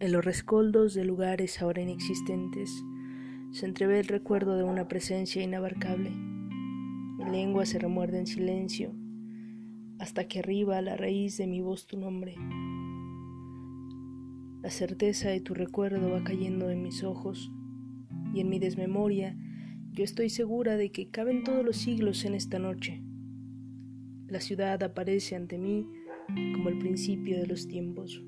En los rescoldos de lugares ahora inexistentes se entrevé el recuerdo de una presencia inabarcable. Mi lengua se remuerde en silencio hasta que arriba a la raíz de mi voz tu nombre. La certeza de tu recuerdo va cayendo en mis ojos y en mi desmemoria yo estoy segura de que caben todos los siglos en esta noche. La ciudad aparece ante mí como el principio de los tiempos.